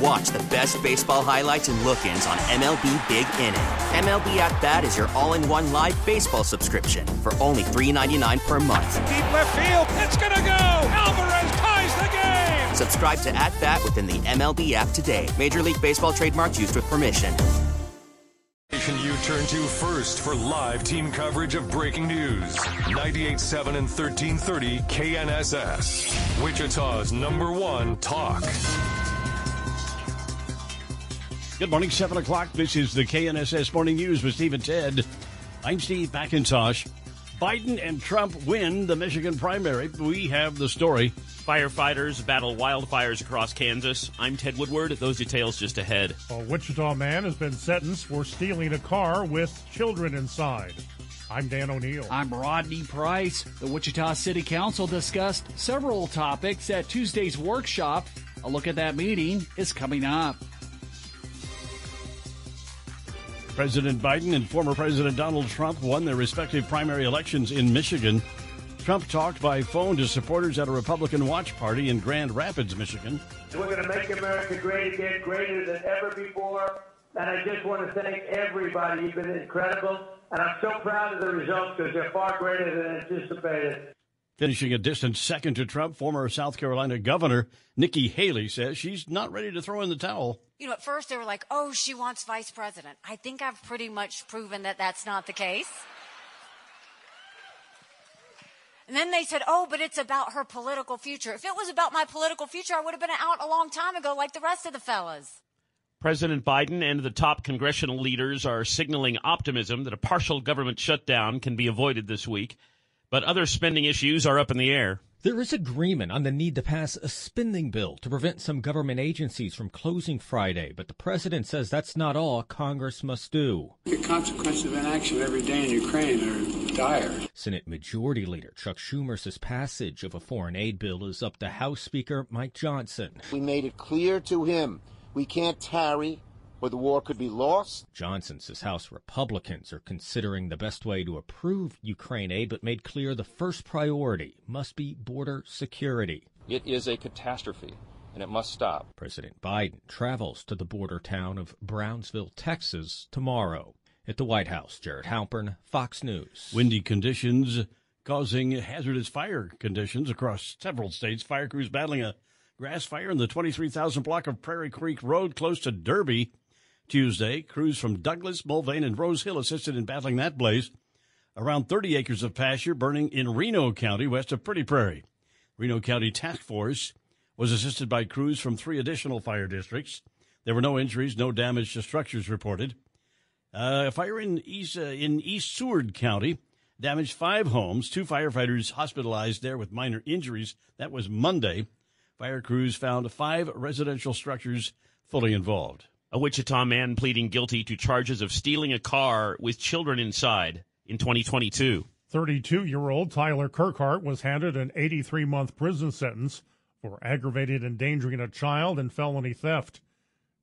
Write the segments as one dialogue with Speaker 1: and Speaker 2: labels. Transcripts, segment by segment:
Speaker 1: And watch the best baseball highlights and look-ins on MLB Big Inning. MLB At Bat is your all-in-one live baseball subscription for only $3.99 per month.
Speaker 2: Deep left field, it's gonna go. Alvarez ties the game.
Speaker 1: Subscribe to At Bat within the MLB app today. Major League Baseball trademarks used with permission.
Speaker 3: You turn to first for live team coverage of breaking news. 98.7 and 1330 KNSS. Wichita's number one talk.
Speaker 4: Good morning, 7 o'clock. This is the KNSS Morning News with Steve and Ted. I'm Steve McIntosh. Biden and Trump win the Michigan primary. We have the story.
Speaker 5: Firefighters battle wildfires across Kansas. I'm Ted Woodward. Those details just ahead.
Speaker 6: A Wichita man has been sentenced for stealing a car with children inside. I'm Dan O'Neill.
Speaker 7: I'm Rodney Price. The Wichita City Council discussed several topics at Tuesday's workshop. A look at that meeting is coming up.
Speaker 4: President Biden and former President Donald Trump won their respective primary elections in Michigan. Trump talked by phone to supporters at a Republican watch party in Grand Rapids, Michigan.
Speaker 8: We're going to make America great again, greater than ever before. And I just want to thank everybody. You've been incredible. And I'm so proud of the results because they're far greater than anticipated.
Speaker 4: Finishing a distant second to Trump, former South Carolina Governor Nikki Haley says she's not ready to throw in the towel.
Speaker 9: You know, at first they were like, oh, she wants vice president. I think I've pretty much proven that that's not the case. And then they said, oh, but it's about her political future. If it was about my political future, I would have been out a long time ago, like the rest of the fellas.
Speaker 5: President Biden and the top congressional leaders are signaling optimism that a partial government shutdown can be avoided this week, but other spending issues are up in the air.
Speaker 10: There is agreement on the need to pass a spending bill to prevent some government agencies from closing Friday, but the president says that's not all Congress must do.
Speaker 11: The consequences of inaction every day in Ukraine are dire.
Speaker 10: Senate Majority Leader Chuck Schumer says passage of a foreign aid bill is up to House Speaker Mike Johnson.
Speaker 12: We made it clear to him we can't tarry or the war could be lost.
Speaker 10: Johnson says House Republicans are considering the best way to approve Ukraine aid, but made clear the first priority must be border security.
Speaker 13: It is a catastrophe, and it must stop.
Speaker 10: President Biden travels to the border town of Brownsville, Texas tomorrow. At the White House, Jared Halpern, Fox News.
Speaker 4: Windy conditions causing hazardous fire conditions across several states. Fire crews battling a grass fire in the 23,000 block of Prairie Creek Road close to Derby. Tuesday, crews from Douglas, Mulvane, and Rose Hill assisted in battling that blaze. Around 30 acres of pasture burning in Reno County, west of Pretty Prairie. Reno County Task Force was assisted by crews from three additional fire districts. There were no injuries, no damage to structures reported. Uh, a fire in East uh, in East Seward County damaged five homes. Two firefighters hospitalized there with minor injuries. That was Monday. Fire crews found five residential structures fully involved.
Speaker 5: A Wichita man pleading guilty to charges of stealing a car with children inside in 2022.
Speaker 6: 32 year old Tyler Kirkhart was handed an 83 month prison sentence for aggravated endangering a child and felony theft.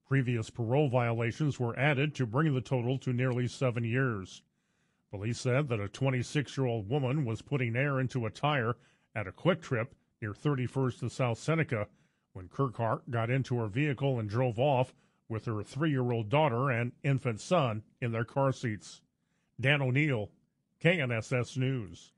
Speaker 6: Previous parole violations were added to bring the total to nearly seven years. Police said that a 26 year old woman was putting air into a tire at a quick trip near 31st and South Seneca when Kirkhart got into her vehicle and drove off with her three year old daughter and infant son in their car seats. Dan O'Neill, KNSS News.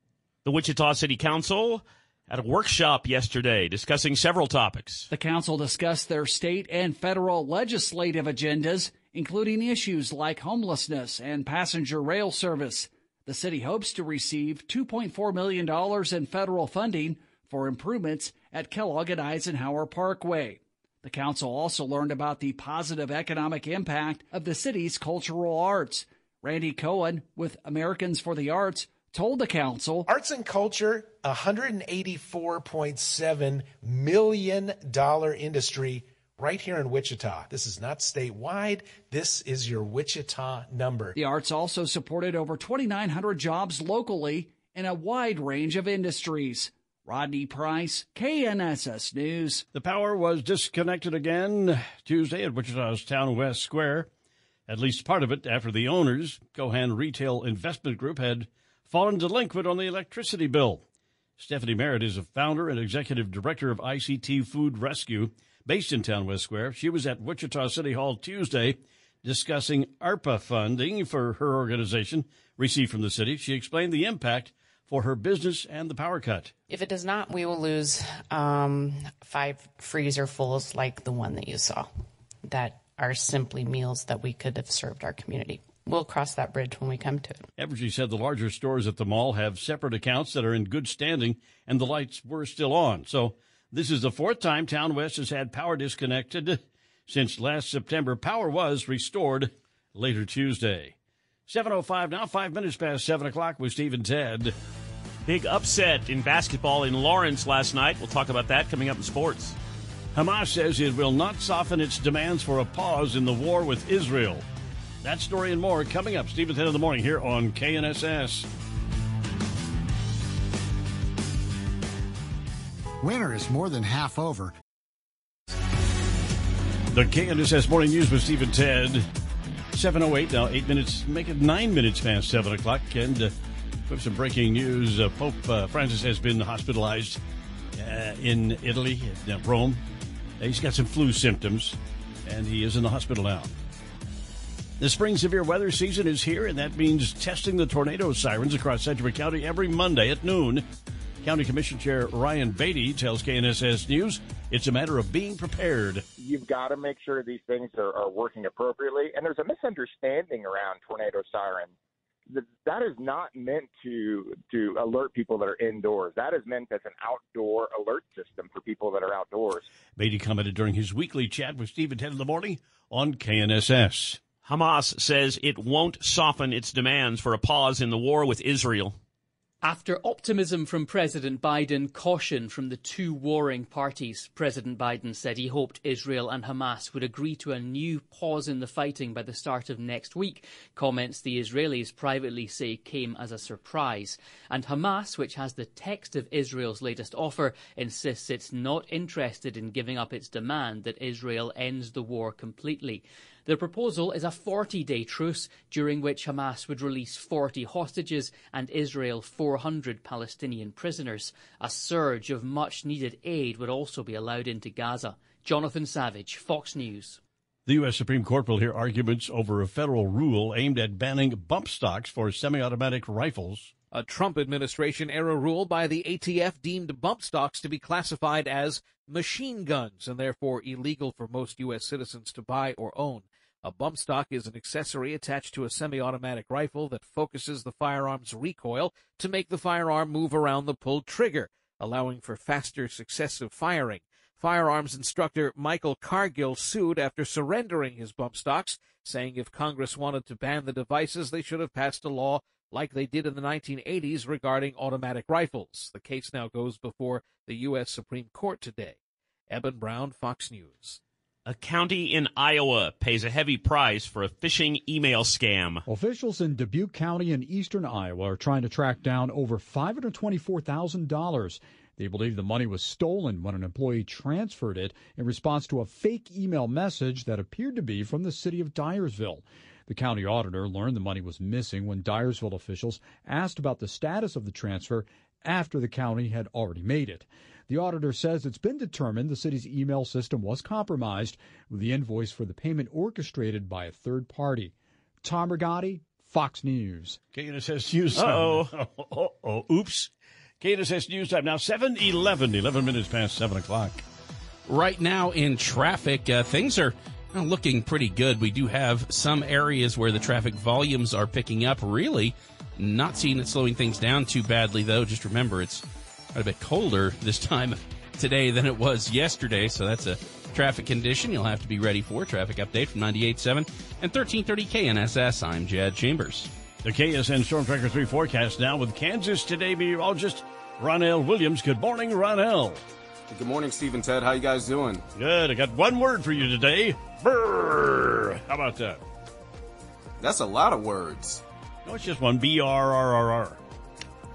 Speaker 5: The Wichita City Council at a workshop yesterday discussing several topics.
Speaker 7: The council discussed their state and federal legislative agendas, including issues like homelessness and passenger rail service. The city hopes to receive $2.4 million in federal funding for improvements at Kellogg and Eisenhower Parkway. The council also learned about the positive economic impact of the city's cultural arts. Randy Cohen with Americans for the Arts told the council
Speaker 14: Arts and culture, a $184.7 million industry right here in Wichita. This is not statewide. This is your Wichita number.
Speaker 7: The arts also supported over 2,900 jobs locally in a wide range of industries. Rodney Price, KNSS News.
Speaker 4: The power was disconnected again Tuesday at Wichita's Town West Square. At least part of it after the owners, Kohan Retail Investment Group, had fallen delinquent on the electricity bill. Stephanie Merritt is a founder and executive director of ICT Food Rescue based in Town West Square. She was at Wichita City Hall Tuesday discussing ARPA funding for her organization received from the city. She explained the impact for her business and the power cut.
Speaker 15: If it does not, we will lose um, five freezer fulls like the one that you saw that are simply meals that we could have served our community. We'll cross that bridge when we come to it.
Speaker 4: Evergy said the larger stores at the mall have separate accounts that are in good standing and the lights were still on. So this is the fourth time Town West has had power disconnected since last September. Power was restored later Tuesday. 7.05 now, five minutes past 7 o'clock with Steve and Ted.
Speaker 5: Big upset in basketball in Lawrence last night. We'll talk about that coming up in sports.
Speaker 4: Hamas says it will not soften its demands for a pause in the war with Israel. That story and more coming up. Steve and Ted in the morning here on KNSS.
Speaker 16: Winter is more than half over.
Speaker 4: The KNSS Morning News with Steve and Ted. 7.08 now, 8 minutes, make it 9 minutes past 7 o'clock. And uh, we have some breaking news. Uh, Pope uh, Francis has been hospitalized uh, in Italy, in uh, Rome. He's got some flu symptoms, and he is in the hospital now. The spring severe weather season is here, and that means testing the tornado sirens across Sedgwick County every Monday at noon. County Commission Chair Ryan Baty tells KNSS News it's a matter of being prepared.
Speaker 17: You've got to make sure these things are, are working appropriately. And there's a misunderstanding around tornado sirens that is not meant to to alert people that are indoors. That is meant as an outdoor alert system for people that are outdoors.
Speaker 4: Baty commented during his weekly chat with Stephen Ted in the morning on KNSS.
Speaker 5: Hamas says it won't soften its demands for a pause in the war with Israel.
Speaker 18: After optimism from President Biden, caution from the two warring parties, President Biden said he hoped Israel and Hamas would agree to a new pause in the fighting by the start of next week. Comments the Israelis privately say came as a surprise. And Hamas, which has the text of Israel's latest offer, insists it's not interested in giving up its demand that Israel ends the war completely. The proposal is a 40 day truce during which Hamas would release 40 hostages and Israel 400 Palestinian prisoners. A surge of much needed aid would also be allowed into Gaza. Jonathan Savage, Fox News.
Speaker 4: The U.S. Supreme Court will hear arguments over a federal rule aimed at banning bump stocks for semi automatic rifles.
Speaker 19: A Trump administration era rule by the ATF deemed bump stocks to be classified as machine guns and therefore illegal for most U.S. citizens to buy or own. A bump stock is an accessory attached to a semi-automatic rifle that focuses the firearm's recoil to make the firearm move around the pulled trigger, allowing for faster successive firing. Firearms instructor Michael Cargill sued after surrendering his bump stocks, saying if Congress wanted to ban the devices, they should have passed a law like they did in the 1980s regarding automatic rifles. The case now goes before the U.S. Supreme Court today. Eben Brown, Fox News.
Speaker 5: A county in Iowa pays a heavy price for a phishing email scam.
Speaker 20: Officials in Dubuque County in eastern Iowa are trying to track down over $524,000. They believe the money was stolen when an employee transferred it in response to a fake email message that appeared to be from the city of Dyersville. The county auditor learned the money was missing when Dyersville officials asked about the status of the transfer after the county had already made it. The auditor says it's been determined the city's email system was compromised with the invoice for the payment orchestrated by a third party. Tom Rigotti, Fox News.
Speaker 4: KNSS News Time.
Speaker 5: Uh-oh.
Speaker 4: oh, oh, oops. KNSS News Time now 7 11, 11 minutes past 7 o'clock.
Speaker 21: Right now in traffic, uh, things are looking pretty good. We do have some areas where the traffic volumes are picking up. Really, not seeing it slowing things down too badly, though. Just remember, it's quite a bit colder this time today than it was yesterday, so that's a traffic condition you'll have to be ready for. Traffic update from 98.7 and 1330 KNSS. I'm Jed Chambers.
Speaker 4: The KSN Storm Tracker 3 forecast now with Kansas Today meteorologist Ronell Williams. Good morning, Ronell.
Speaker 22: Good morning, Steve and Ted. How you guys doing?
Speaker 4: Good. I got one word for you today. Brrr. How about that?
Speaker 22: That's a lot of words.
Speaker 4: No, it's just one. B R R R R.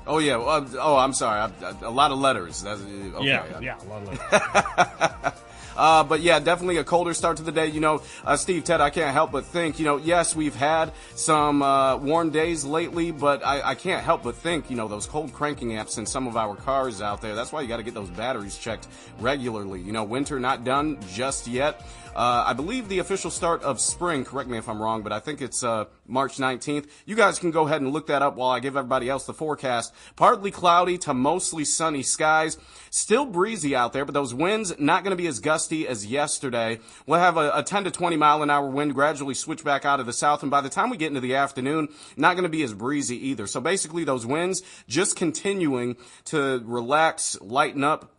Speaker 22: Oh yeah. Well, uh, oh, I'm sorry. I, I, a lot of letters. That's, okay.
Speaker 4: Yeah, yeah, a lot of letters.
Speaker 22: Uh, but yeah, definitely a colder start to the day. You know, uh, Steve, Ted, I can't help but think, you know, yes, we've had some uh, warm days lately, but I, I, can't help but think, you know, those cold cranking apps in some of our cars out there, that's why you got to get those batteries checked regularly. You know, winter not done just yet. Uh, I believe the official start of spring, correct me if I'm wrong, but I think it's uh, March 19th. You guys can go ahead and look that up while I give everybody else the forecast. Partly cloudy to mostly sunny skies. Still breezy out there, but those winds not going to be as gusty as yesterday. We'll have a, a 10 to 20 mile an hour wind gradually switch back out of the south, and by the time we get into the afternoon, not going to be as breezy either. So basically, those winds just continuing to relax, lighten up,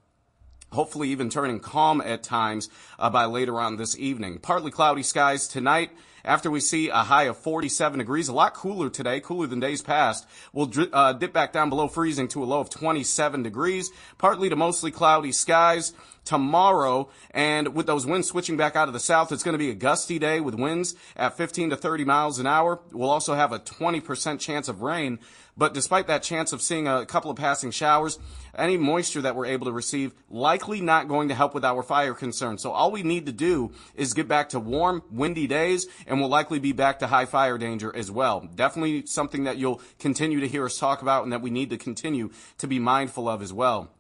Speaker 22: hopefully even turning calm at times uh, by later on this evening. Partly cloudy skies tonight. After we see a high of 47 degrees, a lot cooler today, cooler than days past. We'll uh, dip back down below freezing to a low of 27 degrees. Partly to mostly cloudy skies tomorrow. And with those winds switching back out of the south, it's going to be a gusty day with winds at 15 to 30 miles an hour. We'll also have a 20% chance of rain. But despite that chance of seeing a couple of passing showers, any moisture that we're able to receive likely not going to help with our fire concern. So all we need to do is get back to warm, windy days, and we'll likely be back to high fire danger as well. Definitely something that you'll continue to hear us talk about and that we need to continue to be mindful of as well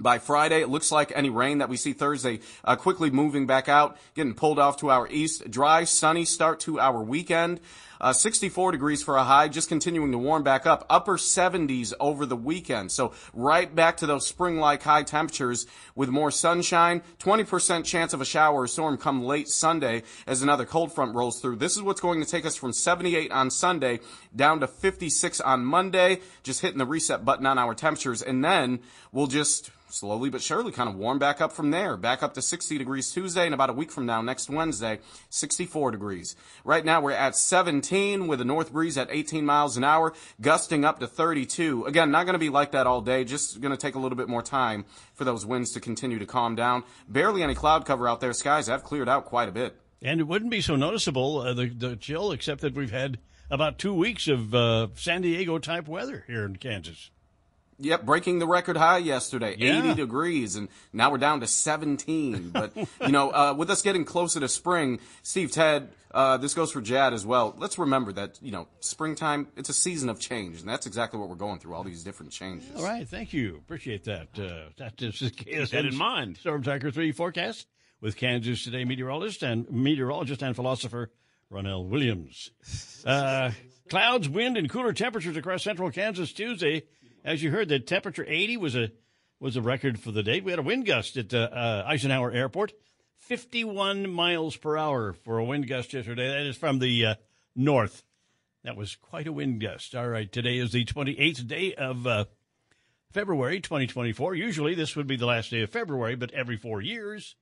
Speaker 22: by Friday. It looks like any rain that we see Thursday uh, quickly moving back out, getting pulled off to our east. Dry, sunny start to our weekend. Uh, 64 degrees for a high, just continuing to warm back up. Upper 70s over the weekend. So right back to those spring-like high temperatures with more sunshine. 20% chance of a shower or storm come late Sunday as another cold front rolls through. This is what's going to take us from 78 on Sunday down to 56 on Monday. Just hitting the reset button on our temperatures. And then we'll just slowly but surely kind of warm back up from there. Back up to 60 degrees Tuesday and about a week from now, next Wednesday, 64 degrees. Right now we're at 17 with a north breeze at 18 miles an hour, gusting up to 32. Again, not going to be like that all day, just going to take a little bit more time for those winds to continue to calm down. Barely any cloud cover out there. Skies have cleared out quite a bit.
Speaker 4: And it wouldn't be so noticeable, uh, the, the chill, except that we've had about two weeks of uh, San Diego type weather here in Kansas.
Speaker 22: Yep, breaking the record high yesterday,
Speaker 4: Yeah.
Speaker 22: 80 degrees, and now we're down to 17. But, you know, uh, with us getting closer to spring, Steve, Ted, uh, this goes for Jad as well. Let's remember that, you know, springtime, it's a season of change, and that's exactly what we're going through, all these different changes.
Speaker 4: All right, thank you. Appreciate that. Uh, that is KSN's
Speaker 5: that in mind.
Speaker 4: Storm Tracker 3 forecast with Kansas Today meteorologist and meteorologist and philosopher Ronell Williams. Uh, clouds, wind, and cooler temperatures across central Kansas Tuesday. As you heard, the temperature 80 was a was a record for the day. We had a wind gust at uh, uh, Eisenhower Airport, 51 miles per hour for a wind gust yesterday. That is from the uh, north. That was quite a wind gust. All right, today is the 28th day of uh, February 2024. Usually this would be the last day of February, but every four years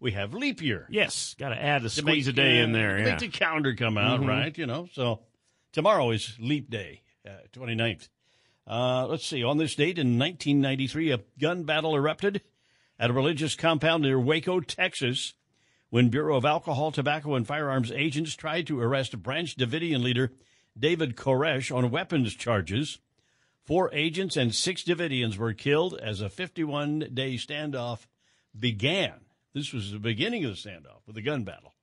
Speaker 4: we have leap year.
Speaker 5: Yes, got to add a squeeze
Speaker 4: make,
Speaker 5: a day in there. Yeah.
Speaker 4: Make the calendar come out,
Speaker 5: Mhm.
Speaker 4: right? You know, so tomorrow is leap day, uh, 29th. Uh, let's see. On this date in 1993, a gun battle erupted at a religious compound near Waco, Texas, when Bureau of Alcohol, Tobacco, and Firearms agents tried to arrest Branch Davidian leader David Koresh on weapons charges. Four agents and six Davidians were killed as a 51 day standoff began. This was the beginning of the standoff with the gun battle.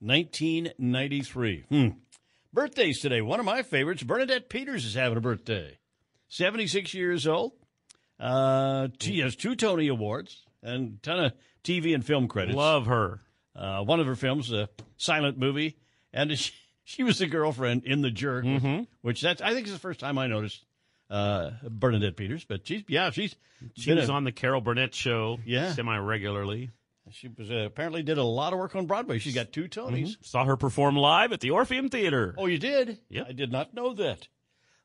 Speaker 4: 1993. Hmm. Birthdays today. One of my favorites, Bernadette Peters, is having a birthday. 76 years old. Uh, she has two Tony Awards and a ton of TV and film credits.
Speaker 5: Love her.
Speaker 4: Uh, one of her films, a silent movie, and she, she was the girlfriend in The Jerk,
Speaker 5: Mhm.
Speaker 4: which that's I think is the first time I noticed uh, Bernadette Peters. But she's yeah, she's
Speaker 5: She was
Speaker 4: a-
Speaker 5: on the Carol Burnett show
Speaker 4: Yeah.
Speaker 5: semi regularly.
Speaker 4: She was uh, apparently did a lot of work on Broadway. She's got two Tonys.
Speaker 5: Saw her perform live at the Orpheum Theater.
Speaker 4: Oh, you did?
Speaker 5: Yeah,
Speaker 4: I did not know that.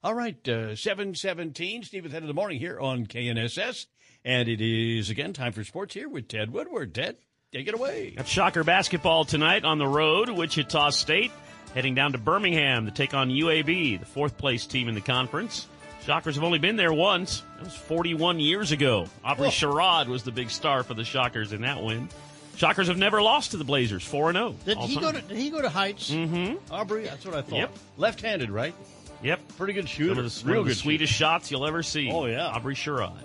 Speaker 4: All right, uh, 717, Stephen's Head of the Morning here on KNSS. And it is, again, time for sports here with Ted Woodward. Ted, take it away.
Speaker 5: Got Shocker basketball tonight on the road. Wichita State heading down to Birmingham to take on UAB, the fourth place team in the conference. Shockers have only been there once. That was 41 years ago. Aubrey
Speaker 4: Whoa.
Speaker 5: Sherrod was the big star for the Shockers in that win. Shockers have never lost to the Blazers, 4 0.
Speaker 4: Did he go to Did he go to Heights?
Speaker 5: Mm-hmm.
Speaker 4: Aubrey, that's what I thought.
Speaker 5: Yep.
Speaker 4: Left-handed, right?
Speaker 5: Yep.
Speaker 4: Pretty good shooter.
Speaker 5: Some of the,
Speaker 4: Real
Speaker 5: one of the
Speaker 4: good
Speaker 5: sweetest shots you'll ever see.
Speaker 4: Oh, yeah.
Speaker 5: Aubrey Sherrod.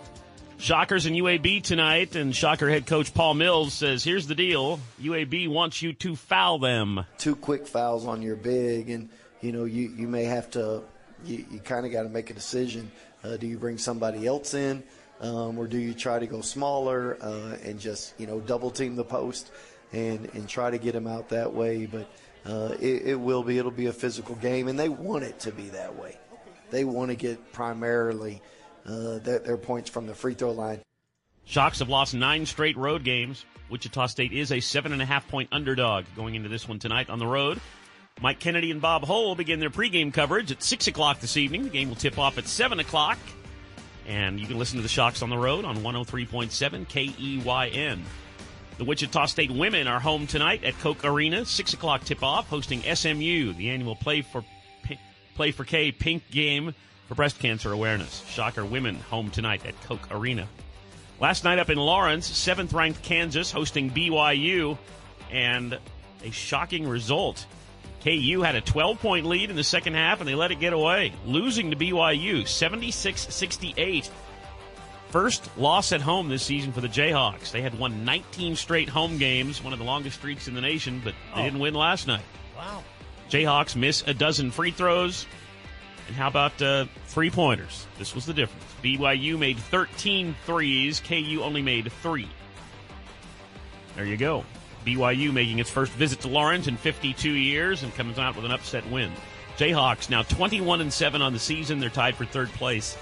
Speaker 5: Shockers and UAB tonight, and Shocker head coach Paul Mills says, here's the deal. UAB wants you to foul them.
Speaker 23: two quick fouls on your big, and you know you, you may have to you, you kind of got to make a decision. Uh, do you bring somebody else in, um, or do you try to go smaller uh, and just you know double team the post and and try to get him out that way? But uh, it, it will be it'll be a physical game, and they want it to be that way. They want to get primarily uh, their, their points from the free throw line.
Speaker 5: Shocks have lost nine straight road games. Wichita State is a seven and a half point underdog going into this one tonight on the road. Mike Kennedy and Bob Hull begin their pregame coverage at six o'clock this evening. The game will tip off at seven o'clock. And you can listen to the Shocks on the road on 103.7 KEYN. The Wichita State women are home tonight at Koch Arena, six o'clock tip off, hosting SMU, the annual Play for Play for K pink game for breast cancer awareness. Shocker women home tonight at Koch Arena. Last night up in Lawrence, seventh ranked Kansas hosting BYU, and a shocking result. KU had a 12 point lead in the second half and they let it get away, losing to BYU 76 68. First loss at home this season for the Jayhawks. They had won 19 straight home games, one of the longest streaks in the nation, but they
Speaker 4: Oh.
Speaker 5: didn't win last night.
Speaker 4: Wow.
Speaker 5: Jayhawks miss a dozen free throws. And how about uh, three pointers? This was the difference. BYU made 13 threes, KU only made three. There you go. BYU making its first visit to Lawrence in 52 years and comes out with an upset win. Jayhawks now 21 and 7 on the season. They're tied for third place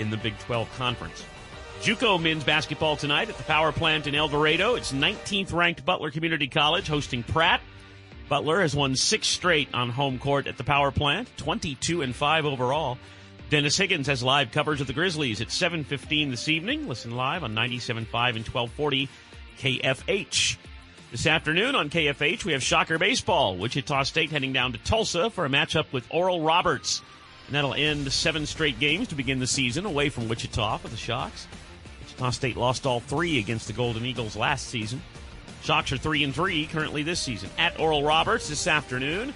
Speaker 5: in the Big 12 Conference. JUCO men's basketball tonight at the power plant in El Dorado. It's 19th ranked Butler Community College hosting Pratt. Butler has won six straight on home court at the power plant, 22 and 5 overall. Dennis Higgins has live coverage of the Grizzlies at 7:15 this evening. Listen live on 97.5 and 1240 KFH. This afternoon on KFH, we have Shocker Baseball. Wichita State heading down to Tulsa for a matchup with Oral Roberts. And that'll end seven straight games to begin the season away from Wichita for the Shocks. Wichita State lost all three against the Golden Eagles last season. Shocks are three and three currently this season. At Oral Roberts this afternoon,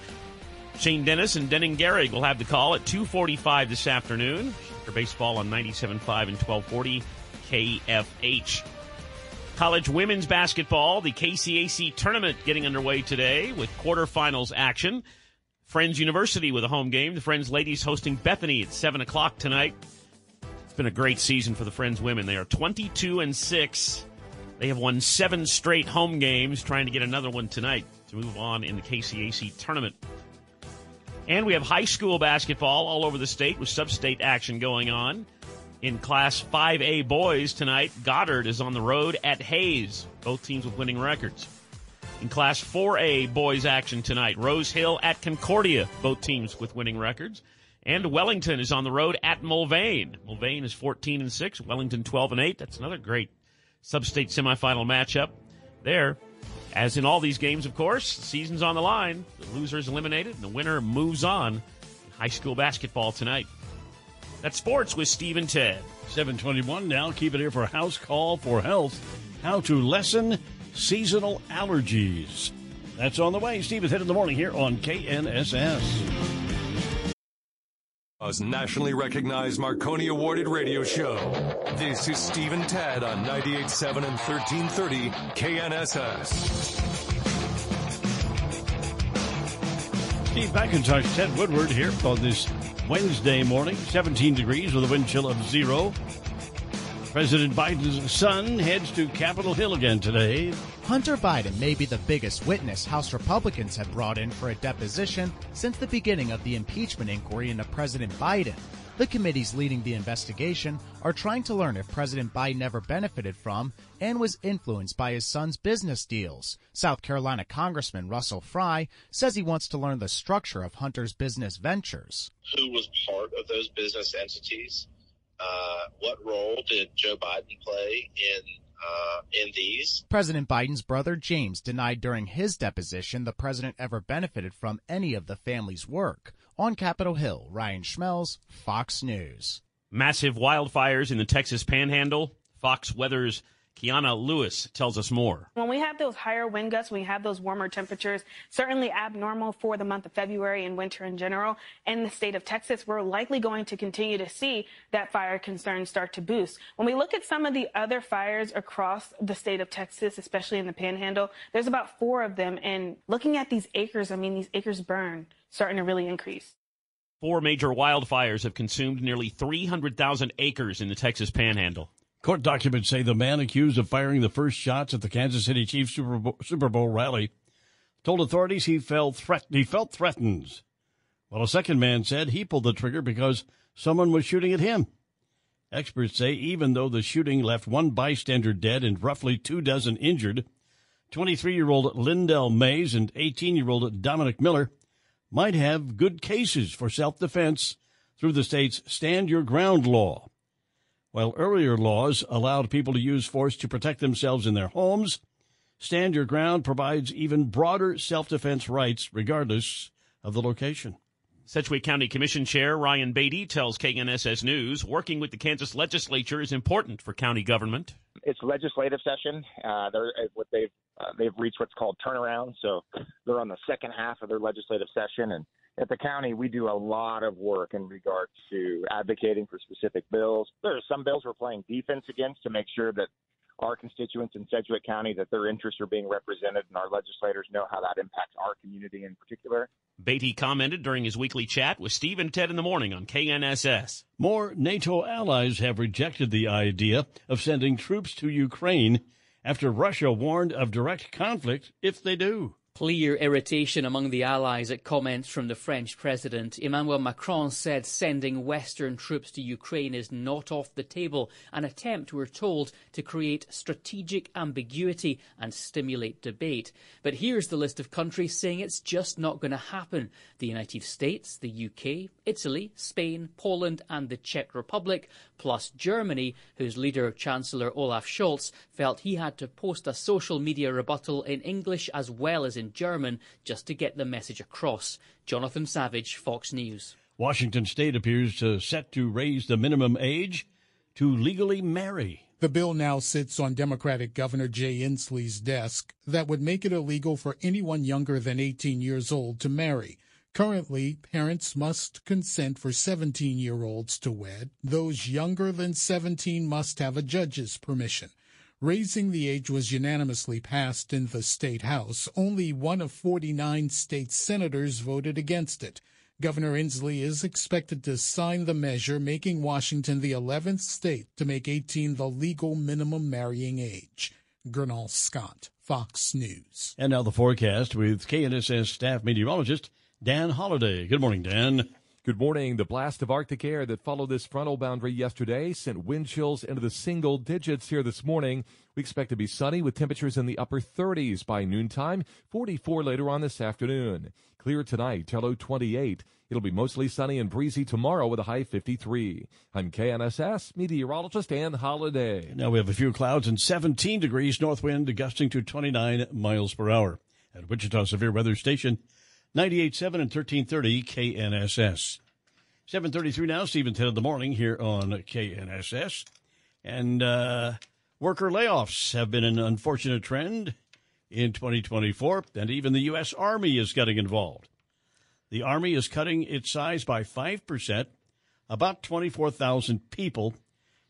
Speaker 5: Shane Dennis and Denning Gehrig will have the call at 2:45 this afternoon. For baseball on 97.5 and 1240 KFH. College women's basketball, the KCAC tournament getting underway today with quarterfinals action. Friends University with a home game. The Friends ladies hosting Bethany at 7 o'clock tonight. It's been a great season for the Friends women. They are 22 and 6. They have won seven straight home games, trying to get another one tonight to move on in the KCAC tournament. And we have high school basketball all over the state with sub-state action going on. In Class 5A boys tonight, Goddard is on the road at Hays, both teams with winning records. In Class 4A boys action tonight, Rose Hill at Concordia, both teams with winning records. And Wellington is on the road at Mulvane. Mulvane is 14 and 6, Wellington 12 and 8. That's another great sub-state semifinal matchup there. As in all these games, of course, the season's on the line. The loser is eliminated, and the winner moves on. High school basketball tonight. That's sports with Steve and Ted.
Speaker 4: 721 now. Keep it here for House Call for Health. How to lessen seasonal allergies. That's on the way. Steve is hit in the morning here on KNSS.
Speaker 3: Us nationally recognized Marconi awarded radio show. This is Steve Tad Ted on 98.7 and 1330 KNSS.
Speaker 4: Steve McIntosh, Ted Woodward here on this Wednesday morning, 17 degrees with a wind chill of zero. President Biden's son heads to Capitol Hill again today.
Speaker 24: Hunter Biden may be the biggest witness House Republicans have brought in for a deposition since the beginning of the impeachment inquiry into President Biden. The committees leading the investigation are trying to learn if President Biden ever benefited from and was influenced by his son's business deals. South Carolina Congressman Russell Fry says he wants to learn the structure of Hunter's business ventures.
Speaker 25: Who was part of those business entities? Uh, what role did Joe Biden play in uh, in these.
Speaker 24: President Biden's brother James denied during his deposition the president ever benefited from any of the family's work. On Capitol Hill, Ryan Schmelz, Fox News.
Speaker 5: Massive wildfires in the Texas Panhandle. Fox Weather's Kiana Lewis tells us more.
Speaker 26: When we have those higher wind gusts, when we have those warmer temperatures, certainly abnormal for the month of February and winter in general, in the state of Texas, we're likely going to continue to see that fire concern start to boost. When we look at some of the other fires across the state of Texas, especially in the panhandle, there's about four of them. And looking at these acres, I mean, these acres burn, starting to really increase.
Speaker 5: Four major wildfires have consumed nearly 300,000 acres in the Texas Panhandle.
Speaker 4: Court documents say the man accused of firing the first shots at the Kansas City Chiefs Super Bowl, Super Bowl rally told authorities he felt, threat- he felt threatened, while a second man said he pulled the trigger because someone was shooting at him. Experts say even though the shooting left one bystander dead and roughly two dozen injured, 23 year old Lyndell Mays and 18 year old Dominic Miller might have good cases for self defense through the state's Stand Your Ground law. While earlier laws allowed people to use force to protect themselves in their homes, Stand Your Ground provides even broader self defense rights regardless of the location.
Speaker 5: Sedgwick County Commission Chair Ryan Baty tells KNSS News working with the Kansas legislature is important for county government.
Speaker 17: It's legislative session. Uh, they're what they've uh, they've reached what's called turnaround, so they're on the second half of their legislative session, and at the county, we do a lot of work in regards to advocating for specific bills. There are some bills we're playing defense against to make sure that our constituents in Sedgwick County that their interests are being represented and our legislators know how that impacts our community in particular.
Speaker 5: Baty commented during his weekly chat with Steve and Ted in the morning on KNSS.
Speaker 4: More NATO allies have rejected the idea of sending troops to Ukraine after Russia warned of direct conflict if they do.
Speaker 18: Clear irritation among the Allies at comments from the French president. Emmanuel Macron said sending Western troops to Ukraine is not off the table, an attempt, we're told, to create strategic ambiguity and stimulate debate. But here's the list of countries saying it's just not going to happen the United States, the UK, Italy, Spain, Poland, and the Czech Republic, plus Germany, whose leader, Chancellor Olaf Scholz, felt he had to post a social media rebuttal in English as well as in German just to get the message across. Jonathan Savage, Fox News.
Speaker 4: Washington State appears to set to raise the minimum age to legally marry.
Speaker 27: The bill now sits on Democratic Governor Jay Inslee's desk that would make it illegal for anyone younger than 18 years old to marry. Currently, parents must consent for 17 year olds to wed. Those younger than 17 must have a judge's permission. Raising the age was unanimously passed in the state house. Only one of 49 state senators voted against it. Governor Inslee is expected to sign the measure, making Washington the 11th state to make 18 the legal minimum marrying age. Gernal Scott, Fox News.
Speaker 4: And now the forecast with KNSS staff meteorologist Dan Holliday. Good morning, Dan.
Speaker 28: Good morning. The blast of Arctic air that followed this frontal boundary yesterday sent wind chills into the single digits here this morning. We expect to be sunny with temperatures in the upper 30s by noontime, 44 later on this afternoon. Clear tonight, low 28. It'll be mostly sunny and breezy tomorrow with a high 53. I'm KNSS meteorologist Dan Holliday.
Speaker 4: Now we have a few clouds and 17 degrees north wind gusting to 29 miles per hour. At Wichita Severe Weather Station, 98.7 and 1330 KNSS. 733 now, Stephen 10 in the morning here on KNSS. And uh, worker layoffs have been an unfortunate trend in 2024, and even the U.S. Army is getting involved. The Army is cutting its size by 5%, about 24,000 people,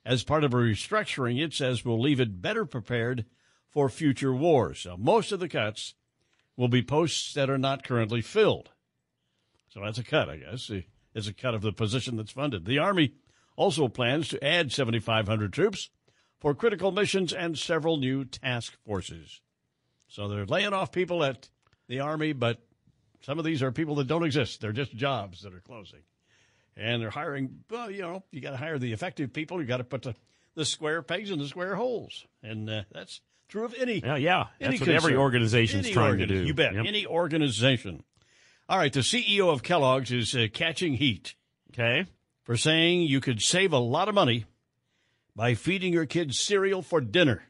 Speaker 4: as part of a restructuring it says will leave it better prepared for future wars. So most of the cuts will be posts that are not currently filled. So that's a cut, I guess. It's a cut of the position that's funded. The Army also plans to add 7,500 troops for critical missions and several new task forces. So they're laying off people at the Army, but some of these are people that don't exist. They're just jobs that are closing. And they're hiring, well, you know, you got to hire the effective people. You got to put the, the square pegs in the square holes. And uh, that's true of any.
Speaker 5: Yeah, yeah.
Speaker 4: any
Speaker 5: That's what every
Speaker 4: concern.
Speaker 5: organization's
Speaker 4: Any
Speaker 5: trying to do.
Speaker 4: You bet.
Speaker 5: Yep.
Speaker 4: Any organization. All right. The CEO of Kellogg's is uh, catching heat.
Speaker 5: Okay.
Speaker 4: For saying you could save a lot of money by feeding your kids cereal for dinner.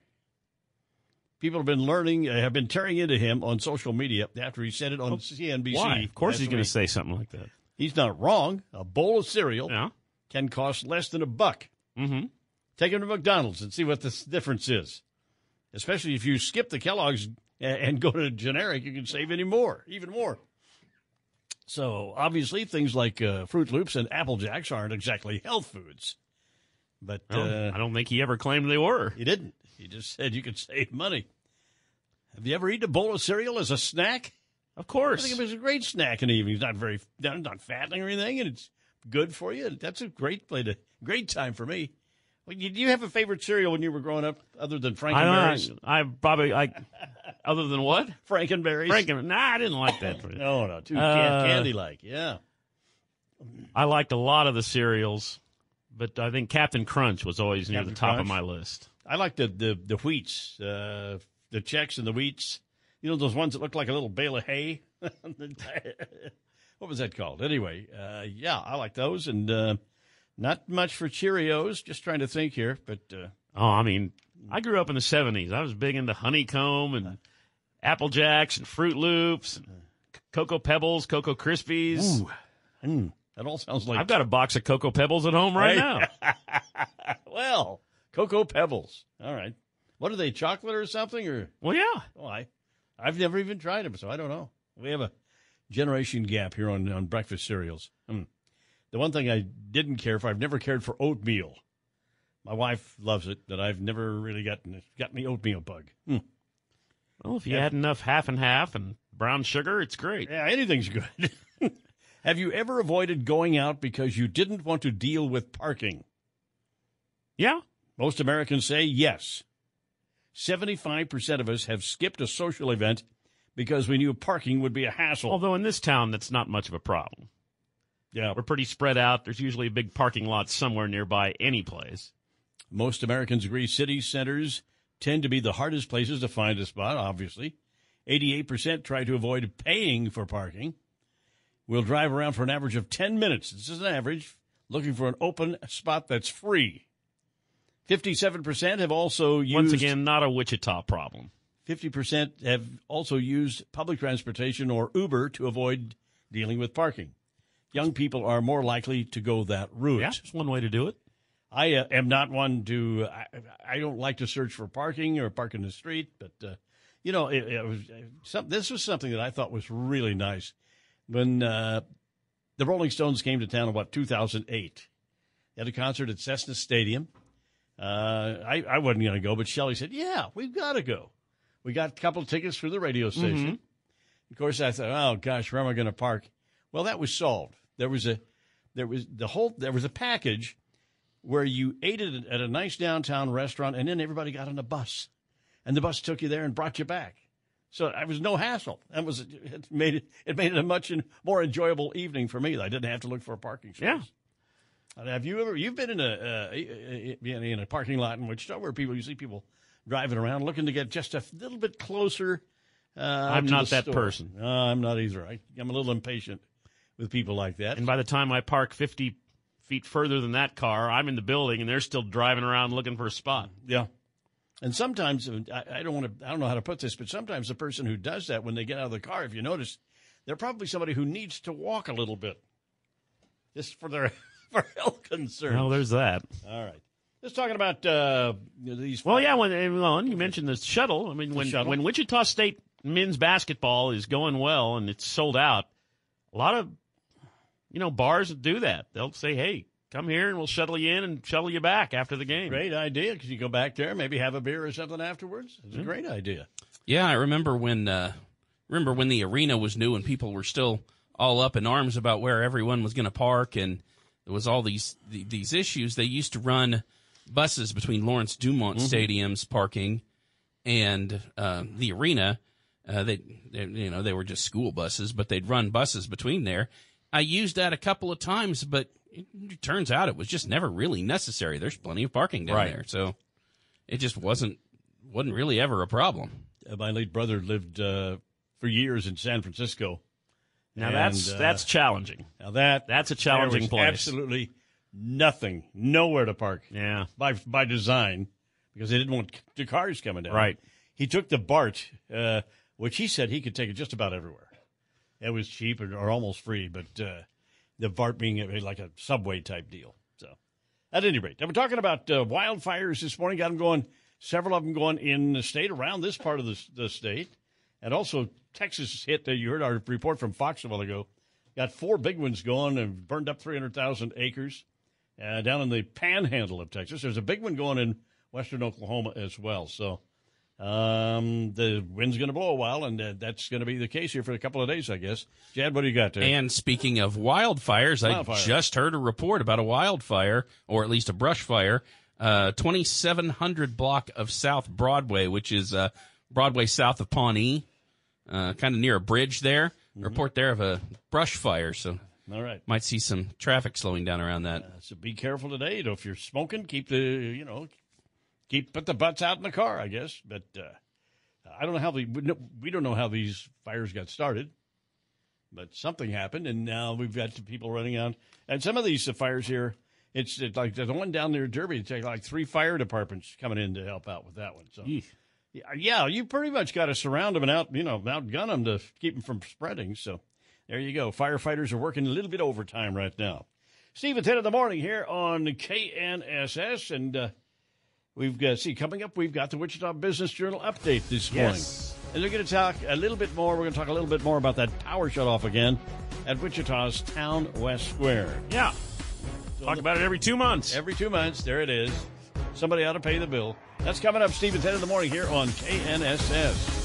Speaker 4: People have been learning, uh, have been tearing into him on social media after he said it on CNBC.
Speaker 5: Why? Of course he's going to say something like that.
Speaker 4: He's not wrong. A bowl of cereal can cost less than a buck.
Speaker 5: Mm-hmm.
Speaker 4: Take him to McDonald's and see what the difference is. Especially if you skip the Kellogg's and go to generic, you can save any more, even more. So obviously, things like uh, Froot Loops and Apple Jacks aren't exactly health foods. But uh,
Speaker 5: I don't think he ever claimed they were.
Speaker 4: He didn't. He just said you could save money. Have you ever eaten a bowl of cereal as a snack?
Speaker 5: Of course.
Speaker 4: I think it was a great snack in the evening. It's not very, not not fattening or anything, and it's good for you. That's a great play to, great time for me. Well, you- Do you have a favorite cereal when you were growing up, other than Frankenberries?
Speaker 5: I, I probably like, Other than what?
Speaker 4: Frankenberries.
Speaker 5: Franken. Nah, I didn't like that.
Speaker 4: no, no, too
Speaker 5: Uh,
Speaker 4: candy like. Yeah.
Speaker 5: I liked a lot of the cereals, but I think Captain Crunch was always near the top
Speaker 4: Crunch?
Speaker 5: of my list.
Speaker 4: I like the the the wheats, uh, the Chex and the wheats. You know those ones that look like a little bale of hay. what was that called? Anyway, uh, yeah, I like those, and uh, not much for Cheerios. Just trying to think here, but uh,
Speaker 5: Oh, I mean, I grew up in the '70s. I was big into honeycomb and Apple Jacks and Froot Loops, and Cocoa Pebbles, Cocoa Krispies.
Speaker 4: Ooh, mm, that all sounds like
Speaker 5: I've got a box of Cocoa Pebbles at home right
Speaker 4: Hey.
Speaker 5: now.
Speaker 4: well, Cocoa Pebbles. All right, what are they? Chocolate or something? Or
Speaker 5: well, yeah.
Speaker 4: Oh, I, I've never even tried them, so I don't know. We have a generation gap here on on breakfast cereals. Hmm. The one thing I didn't care for, I've never cared for oatmeal. My wife loves it, but I've never really gotten gotten the oatmeal bug. Hmm.
Speaker 5: Well, if you add enough half and half and brown sugar, it's great.
Speaker 4: Yeah, anything's good. have you ever avoided going out because you didn't want to deal with parking?
Speaker 5: Yeah.
Speaker 4: Most Americans say yes. 75% of us have skipped a social event because we knew parking would be a hassle.
Speaker 5: Although in this town, that's not much of a problem.
Speaker 4: Yeah.
Speaker 5: We're pretty spread out. There's usually a big parking lot somewhere nearby any place.
Speaker 4: Most Americans agree city centers tend to be the hardest places to find a spot, obviously. 88% try to avoid paying for parking. We'll drive around for an average of 10 minutes. This is an average, looking for an open spot that's free. 57% have also used.
Speaker 5: Once again, not a Wichita problem.
Speaker 4: 50% have also used public transportation or Uber to avoid dealing with parking. Young people are more likely to go that route.
Speaker 5: Yeah, that's one way to do it.
Speaker 4: I uh, am not one to. I, I don't like to search for parking or park in the street, but uh, you know, it, it was uh, some, this was something that I thought was really nice when uh, the Rolling Stones came to town in what 2008. They had a concert at Cessna Stadium. Uh, I, I wasn't going to go, but Shelley said, "Yeah, we've got to go." We got a couple of tickets for the radio station.
Speaker 5: Mhm.
Speaker 4: Of course, I thought, "Oh gosh, where am I going to park?" Well, that was solved. There was a there was the whole there was a package where you ate it at a nice downtown restaurant, and then everybody got on a bus, and the bus took you there and brought you back. So it was no hassle. That was it made it it made it a much more enjoyable evening for me. I didn't have to look for a parking space.
Speaker 5: Yeah.
Speaker 4: Uh, Have you ever? You've been in a uh, in a parking lot in Wichita where people you see people driving around looking to get just a little bit closer. Uh,
Speaker 5: I'm not that
Speaker 4: store.
Speaker 5: person.
Speaker 4: No, I'm not either. I, I'm a little impatient with people like that.
Speaker 5: And by the time I park 50 feet further than that car, I'm in the building and they're still driving around looking for a spot.
Speaker 4: Yeah. And sometimes I, don't want to. I don't know how to put this, but sometimes the person who does that when they get out of the car, if you notice, they're probably somebody who needs to walk a little bit, just for their for health concerns.
Speaker 5: Well, there's that.
Speaker 4: All right. Just talking about uh, these.
Speaker 5: Well, yeah, when, and you mentioned the shuttle. I mean, when, when Wichita State men's basketball is going well and it's sold out, a lot of, you know, bars do that. They'll say, hey, come here and we'll shuttle you in and shuttle you back after the game.
Speaker 4: Great idea because you go back there, maybe have a beer or something afterwards. It's a
Speaker 5: Mm-hmm.
Speaker 4: great idea.
Speaker 21: Yeah, I remember when uh, remember when the arena was new and people were still all up in arms about where everyone was going to park, and there was all these these issues. They used to run buses between Lawrence Dumont
Speaker 4: Mhm.
Speaker 21: Stadium's parking and uh, the arena. Uh, they, they, you know, they were just school buses, but they'd run buses between there. I used that a couple of times, but it turns out it was just never really necessary. There's plenty of parking down
Speaker 4: Right.
Speaker 21: there, so it just wasn't wasn't really ever a problem.
Speaker 4: Uh, my late brother lived uh, for years in San Francisco.
Speaker 5: Now
Speaker 4: And,
Speaker 5: that's
Speaker 4: uh,
Speaker 5: that's challenging.
Speaker 4: Now that
Speaker 5: That's a
Speaker 4: there
Speaker 5: challenging
Speaker 4: was
Speaker 5: place.
Speaker 4: Absolutely nothing, nowhere to park.
Speaker 5: Yeah,
Speaker 4: by by design because they didn't want the cars coming down.
Speaker 5: Right.
Speaker 4: He took the BART, uh, which he said he could take it just about everywhere. It was cheap or, or almost free, but uh, the BART being like a subway type deal. So, at any rate, we're talking about uh, wildfires this morning. Got them going. Several of them going in the state around this part of the, the state, and also Texas hit. Uh, you heard our report from Fox a while ago. Got four big ones going and burned up three hundred thousand acres uh, down in the panhandle of Texas. There's a big one going in western Oklahoma as well. So um, the wind's going to blow a while, and uh, that's going to be the case here for a couple of days, I guess. Jad, what do you got there?
Speaker 21: And speaking of wildfires,
Speaker 4: Wildfire.
Speaker 21: I just heard a report about a wildfire, or at least a brush fire, uh, 2700 block of South Broadway, which is uh, Broadway south of Pawnee, uh, kind of near a bridge there. Report there of a brush fire, so
Speaker 4: Mm-hmm. All right.
Speaker 21: might see some traffic slowing down around that.
Speaker 4: Uh, so be careful today. If you're smoking, keep the you know keep put the butts out in the car, I guess. But uh, I don't know how the we don't- know how these fires got started, but something happened, and now we've got some people running out. And some of these fires here, it's, it's like the one down near Derby. It's like three fire departments coming in to help out with that one. So. Yeah, yeah, you pretty much got to surround them and out, you know, outgun them to keep them from spreading. So there you go. Firefighters are working a little bit overtime right now. Steve at 10 in the morning here on KNSS. And uh, we've got, see, coming up, we've got the Wichita Business Journal update this morning.
Speaker 5: Yes.
Speaker 4: And they're going to talk a little bit more. We're going to talk a little bit more about that power shut off again at Wichita's Town West Square.
Speaker 5: Yeah. Talk about it every two months.
Speaker 4: Every two months. There it is. Somebody ought to pay the bill. That's coming up, Steve, at 10 in the morning here on KNSS.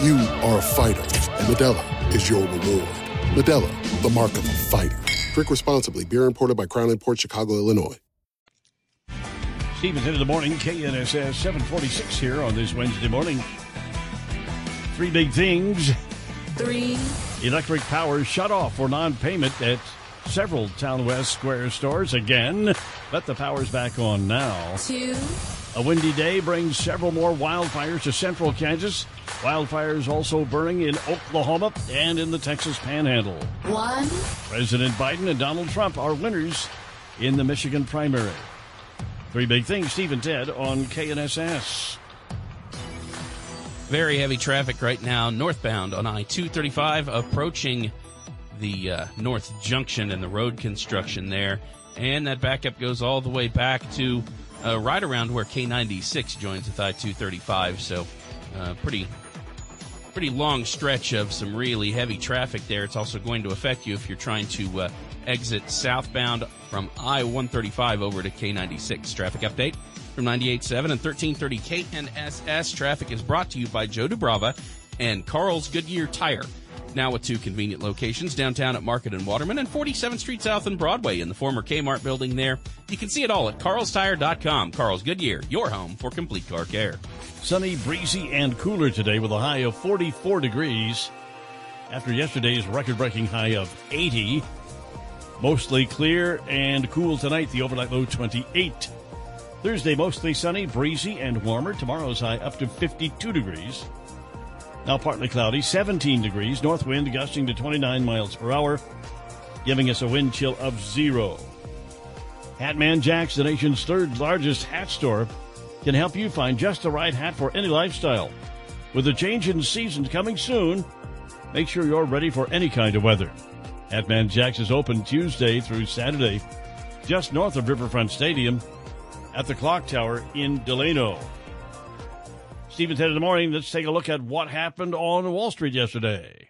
Speaker 29: You are a fighter, and Modelo is your reward. Modelo, the mark of a fighter. Drink responsibly. Beer imported by Crown Port Chicago, Illinois.
Speaker 4: Stevens into the morning, KNSS 746 here on this Wednesday morning. Three big things.
Speaker 30: Three.
Speaker 4: Electric power shut off for non payment at several Town West Square stores again, but the power's back on now.
Speaker 30: Two.
Speaker 4: A windy day brings several more wildfires to central Kansas. Wildfires also burning in Oklahoma and in the Texas Panhandle.
Speaker 30: One.
Speaker 4: President Biden and Donald Trump are winners in the Michigan primary. Three big things, Steve and Ted on KNSS.
Speaker 21: Very heavy traffic right now, northbound on I 235, approaching the uh, North Junction and the road construction there. And that backup goes all the way back to uh, right around where K 96 joins with I 235. So, uh, pretty pretty long stretch of some really heavy traffic there. It's also going to affect you if you're trying to uh, exit southbound from I 135 over to K96. Traffic update from 98.7 and 1330 KNSS. Traffic is brought to you by Joe Dubrava and Carl's Goodyear Tire. Now with two convenient locations downtown at Market and Waterman and 47th Street South and Broadway in the former Kmart building there. You can see it all at carlstire.com. Carl's Goodyear, your home for complete car care.
Speaker 4: Sunny, breezy, and cooler today with a high of 44 degrees after yesterday's record breaking high of 80. Mostly clear and cool tonight, the overnight low 28. Thursday, mostly sunny, breezy, and warmer. Tomorrow's high up to 52 degrees. Now partly cloudy, 17 degrees, north wind gusting to 29 miles per hour, giving us a wind chill of zero. Hatman Jacks, the nation's third largest hat store, can help you find just the right hat for any lifestyle. With a change in seasons coming soon, make sure you're ready for any kind of weather. Hatman Jacks is open Tuesday through Saturday, just north of Riverfront Stadium at the Clock Tower in Delano. Stephen said in the morning, let's take a look at what happened on Wall Street yesterday.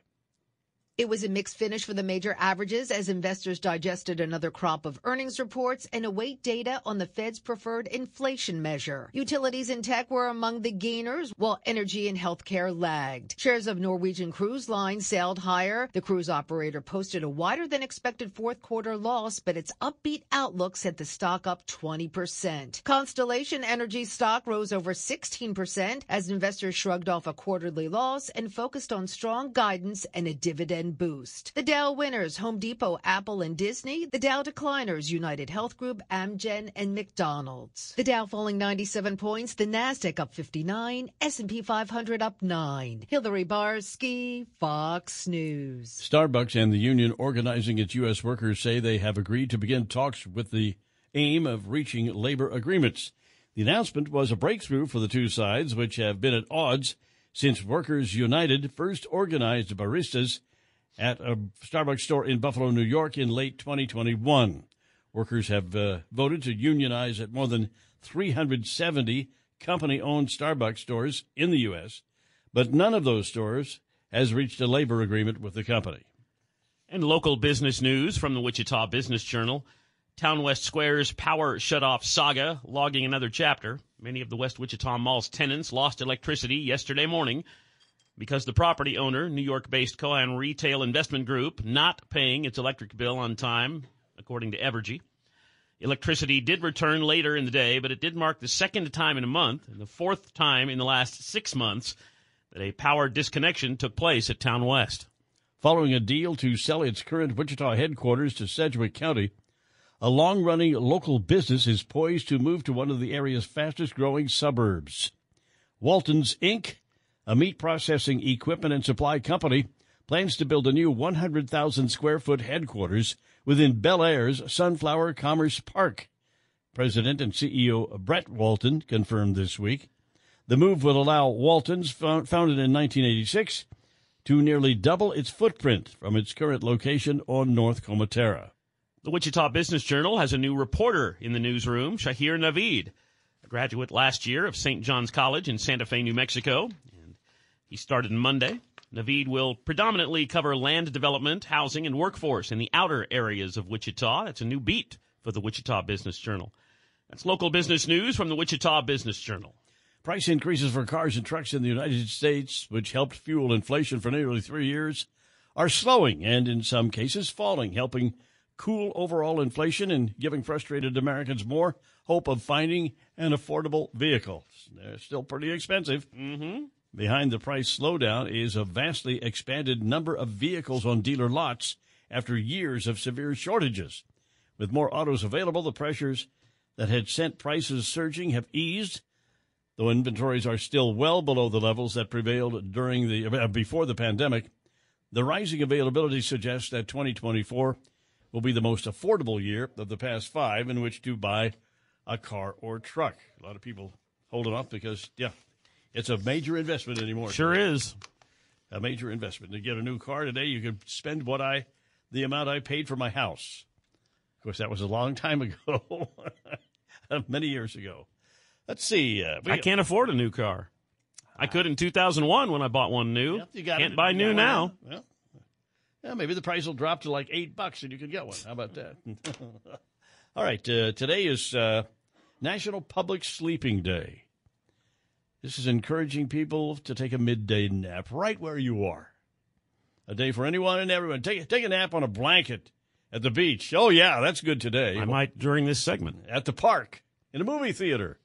Speaker 31: It was a mixed finish for the major averages as investors digested another crop of earnings reports and await data on the Fed's preferred inflation measure. Utilities and tech were among the gainers, while energy and healthcare lagged. Shares of Norwegian Cruise Line sailed higher. The cruise operator posted a wider than expected fourth quarter loss, but its upbeat outlook set the stock up 20%. Constellation Energy stock rose over 16% as investors shrugged off a quarterly loss and focused on strong guidance and a dividend boost. The Dow winners, Home Depot, Apple, and Disney. The Dow decliners, United Health Group, Amgen, and McDonald's. The Dow falling 97 points, the Nasdaq up 59, S&P 500 up 9. Hillary Barsky, Fox News.
Speaker 4: Starbucks and the union organizing its U.S. workers say they have agreed to begin talks with the aim of reaching labor agreements. The announcement was a breakthrough for the two sides, which have been at odds since Workers United first organized baristas at a Starbucks store in Buffalo, New York in late 2021. Workers have uh, voted to unionize at more than 370 company owned Starbucks stores in the U.S., but none of those stores has reached a labor agreement with the company.
Speaker 5: And local business news from the Wichita Business Journal. Town West Square's power shutoff saga logging another chapter. Many of the West Wichita Mall's tenants lost electricity yesterday morning because the property owner, New York based Kohan Retail Investment Group, not paying its electric bill on time, according to Evergy. Electricity did return later in the day, but it did mark the second time in a month and the fourth time in the last six months that a power disconnection took place at Town West.
Speaker 4: Following a deal to sell its current Wichita headquarters to Sedgwick County, a long running local business is poised to move to one of the area's fastest growing suburbs. Walton's Inc., a meat processing equipment and supply company, plans to build a new 100,000 square foot headquarters within Bel Aire's Sunflower Commerce Park. President and CEO Brett Walton confirmed this week. The move will allow Walton's, founded in 1986, to nearly double its footprint from its current location on North Comotara.
Speaker 5: The Wichita Business Journal has a new reporter in the newsroom, Shahir Navid, a graduate last year of St. John's College in Santa Fe, New Mexico. He started Monday. Navid will predominantly cover land development, housing, and workforce in the outer areas of Wichita. That's a new beat for the Wichita Business Journal. That's local business news from the Wichita Business Journal.
Speaker 4: Price increases for cars and trucks in the United States, which helped fuel inflation for nearly three years, are slowing and in some cases falling, helping cool overall inflation and giving frustrated Americans more hope of finding an affordable vehicle. They're still pretty expensive.
Speaker 5: Mm-hmm.
Speaker 4: Behind the price slowdown is a vastly expanded number of vehicles on dealer lots after years of severe shortages. With more autos available, the pressures that had sent prices surging have eased, though inventories are still well below the levels that prevailed during the uh, before the pandemic. The rising availability suggests that 2024 will be the most affordable year of the past five in which to buy a car or truck. A lot of people holding off because, yeah, it's a major investment anymore.
Speaker 5: Sure is.
Speaker 4: A major investment. To get a new car today, you could spend what I, the amount I paid for my house. Of course, that was a long time ago, many years ago. Let's see. Uh,
Speaker 5: I can't afford a new car. I could in 2001 when I bought one new.
Speaker 4: You got
Speaker 5: Can't
Speaker 4: it.
Speaker 5: buy new now.
Speaker 4: Well, yeah, maybe the price will drop to like eight bucks and you can get one. How about that? All right. Uh, today is uh, National Public Sleeping Day. This is encouraging people to take a midday nap right where you are. A day for anyone and everyone. Take, take a nap on a blanket at the beach. Oh, yeah, that's good today.
Speaker 5: I might during this segment.
Speaker 4: At the park, in a movie theater,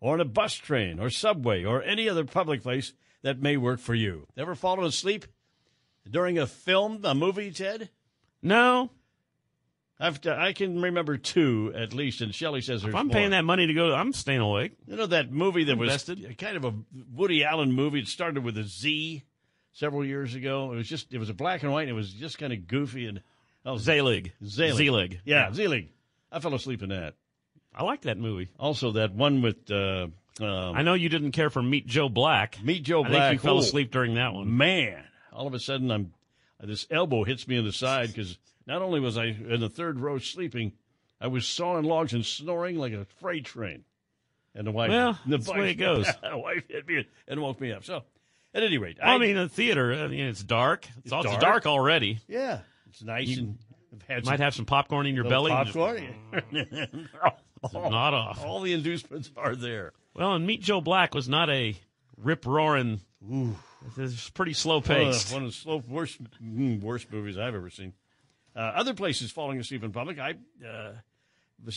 Speaker 4: or on a bus train, or subway, or any other public place that may work for you. Ever fallen asleep during a film, a movie, Ted?
Speaker 5: No.
Speaker 4: I've, I can remember two at least, and Shelley says there's
Speaker 5: If I'm
Speaker 4: more.
Speaker 5: paying that money to go, I'm staying awake.
Speaker 4: You know that movie that
Speaker 5: Invested.
Speaker 4: was kind of a Woody Allen movie. It started with a Z several years ago. It was just it was a black and white. and It was just kind of goofy and oh,
Speaker 5: Zelig.
Speaker 4: Zelig.
Speaker 5: Zelig.
Speaker 4: Yeah,
Speaker 5: Yeah.
Speaker 4: Zelig. I fell asleep in that.
Speaker 5: I like that movie.
Speaker 4: Also, that one with uh, um,
Speaker 5: I know you didn't care for Meet Joe Black.
Speaker 4: Meet Joe Black.
Speaker 5: I think you fell asleep during that one.
Speaker 4: Man, all of a sudden I'm this elbow hits me in the side because not only was I in the third row sleeping, I was sawing logs and snoring like a freight train. And the wife,
Speaker 5: Well,
Speaker 4: the
Speaker 5: that's the way it goes.
Speaker 4: the wife hit me and woke me up. So, at any rate,
Speaker 5: Well, I mean, the theater. I mean, it's dark. It's,
Speaker 4: It's
Speaker 5: all, it's
Speaker 4: dark.
Speaker 5: dark already.
Speaker 4: yeah, it's nice
Speaker 5: You
Speaker 4: and had
Speaker 5: Might have some popcorn in your belly. and just-
Speaker 4: popcorn.
Speaker 5: not off.
Speaker 4: All the inducements are there.
Speaker 5: Well, and Meet Joe Black was not a rip roaring. It's pretty slow paced.
Speaker 4: Uh, one of the slow, worst, mm, worst movies I've ever seen. Uh, other places falling asleep in public. I, uh,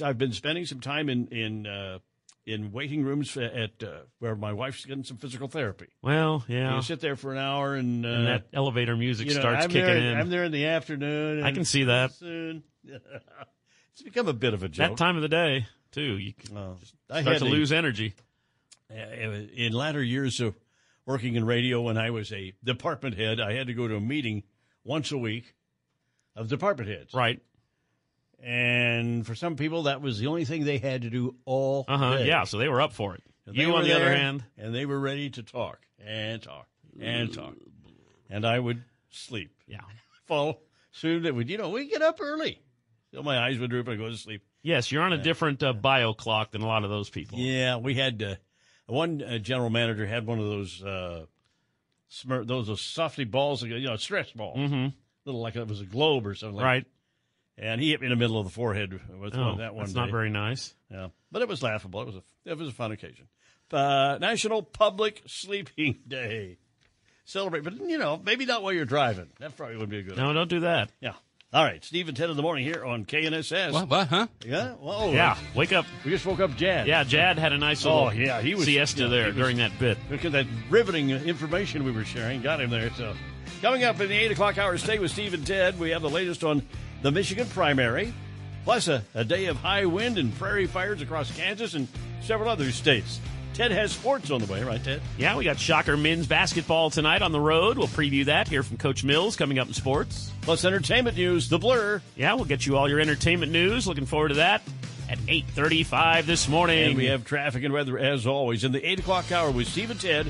Speaker 4: I've been spending some time in in uh, in waiting rooms at uh, where my wife's getting some physical therapy.
Speaker 5: well, yeah.
Speaker 4: You sit there for an hour and, uh,
Speaker 5: and that elevator music
Speaker 4: you know,
Speaker 5: starts
Speaker 4: I'm
Speaker 5: kicking
Speaker 4: there,
Speaker 5: in.
Speaker 4: I'm there in the afternoon.
Speaker 5: I can see that.
Speaker 4: Soon, it's become a bit of a joke.
Speaker 5: that time of the day, too. You
Speaker 4: Oh, I
Speaker 5: start
Speaker 4: had
Speaker 5: to
Speaker 4: a-
Speaker 5: lose energy.
Speaker 4: In latter years of working in radio when I was a department head, I had to go to a meeting once a week of department heads.
Speaker 5: Right.
Speaker 4: And for some people, that was the only thing they had to do all
Speaker 5: Uh huh.
Speaker 4: day.
Speaker 5: Yeah. So they were up for it.
Speaker 4: And
Speaker 5: You, on the other hand,
Speaker 4: and they were ready to talk and talk and talk, and I would sleep.
Speaker 5: Yeah.
Speaker 4: Fall soon. It would, you know, we get up early, so my eyes would droop and I go to sleep.
Speaker 5: yes, you're on a different uh, bio clock than a lot of those people.
Speaker 4: Yeah, we had uh, one uh, general manager had one of those uh, smir- those those softy balls, you know, stretch balls,
Speaker 5: Mhm.
Speaker 4: Little like it was a globe or something. Like
Speaker 5: Right.
Speaker 4: And he hit me in the middle of the forehead with
Speaker 5: Oh,
Speaker 4: one, that one.
Speaker 5: that's not very nice.
Speaker 4: Yeah, but it was laughable. It was a it was a fun occasion. Uh, National Public Sleeping Day. Celebrate, but you know, maybe not while you're driving. That probably would be a good.
Speaker 5: No, don't do that.
Speaker 4: Yeah. All right, Steve and Ted in the morning here on KNSS.
Speaker 21: What? What? Huh?
Speaker 4: Yeah. Whoa.
Speaker 5: Yeah. Wake up.
Speaker 4: We just woke up, Jad.
Speaker 5: Yeah, Jad had a nice little
Speaker 4: Oh yeah, he was
Speaker 5: siesta
Speaker 4: yeah,
Speaker 5: there
Speaker 4: he was-
Speaker 5: during that bit.
Speaker 4: Look at that riveting information we were sharing. Got him there. So, coming up in the 8 o'clock hour, stay with Steve and Ted. We have the latest on the Michigan primary, plus a, a day of high wind and prairie fires across Kansas and several other states. Ted has sports on the way, right, Ted?
Speaker 5: Yeah, we got Shocker men's basketball tonight on the road. We'll preview that here from Coach Mills coming up in sports.
Speaker 4: Plus entertainment news, The Blur.
Speaker 5: Yeah, we'll get you all your entertainment news. Looking forward to that at 8.35 this morning.
Speaker 4: And we have traffic and weather as always in the 8 o'clock hour with Steve and Ted